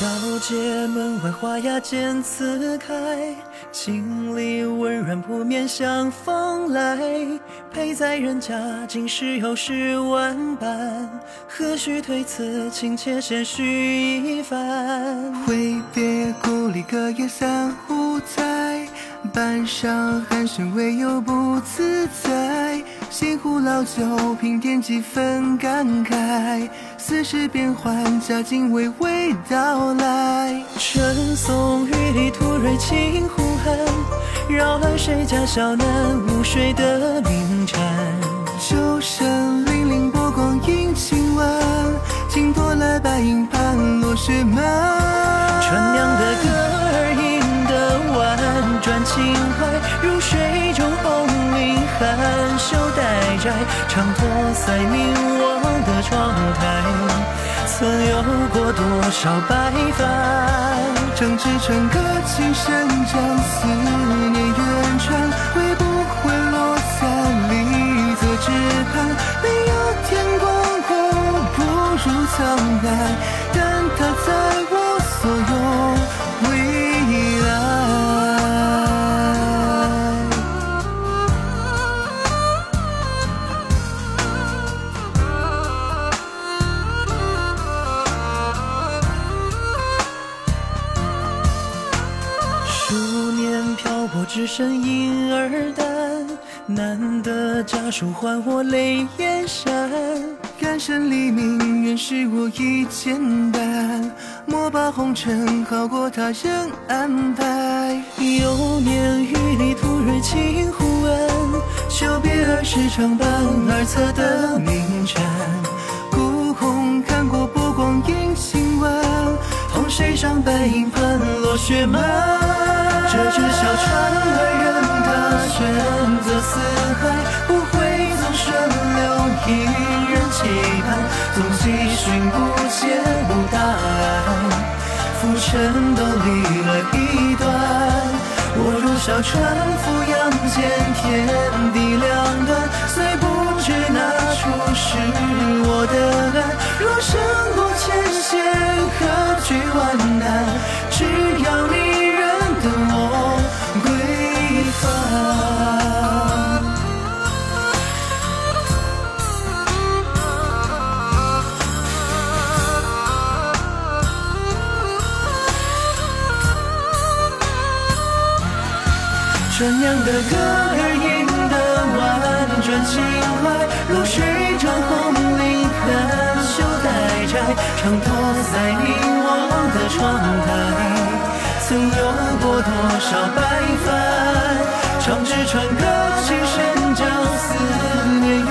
小街门外花芽渐次开，锦里温软扑面香风来。陪在人家，竟是又是万般，何须推辞，情切先许一番。挥别故里，隔夜三五载。半晌寒暄，唯有不自在。新壶老酒，品点几分感慨。似时变幻，佳境娓娓道来。春松雨里，突蕊清呼喊，扰乱谁家小男午睡的鸣蝉。秋声泠泠，波光映青晚，惊夺了白影盘，落雪满。船娘的歌心怀，如水中红菱含羞待摘，长托腮凝望的窗台，曾有过多少白帆。正值春歌轻声将思念远传，会不会落在离泽之畔？没有天光过，不如沧海，但它在我所有只剩银儿丹，难得家书还我泪眼闪。甘身黎明，原是我已简单。莫把红尘好过他人安排。有年雨里突蕊轻呼唤，久别儿时常伴二侧的鸣蝉。上白银盘落雪满。这只小船儿任它选择四海，不会纵顺流，一人期盼。纵迹寻不见无答案，浮沉都离了一段。我如小船俯仰间，天地两端，虽不知那处是我的岸。若胜船娘的歌儿赢得婉转轻快，如水中红菱含羞待摘，长托在凝望的窗台，曾有过多少白帆？唱支船歌轻声将思念远，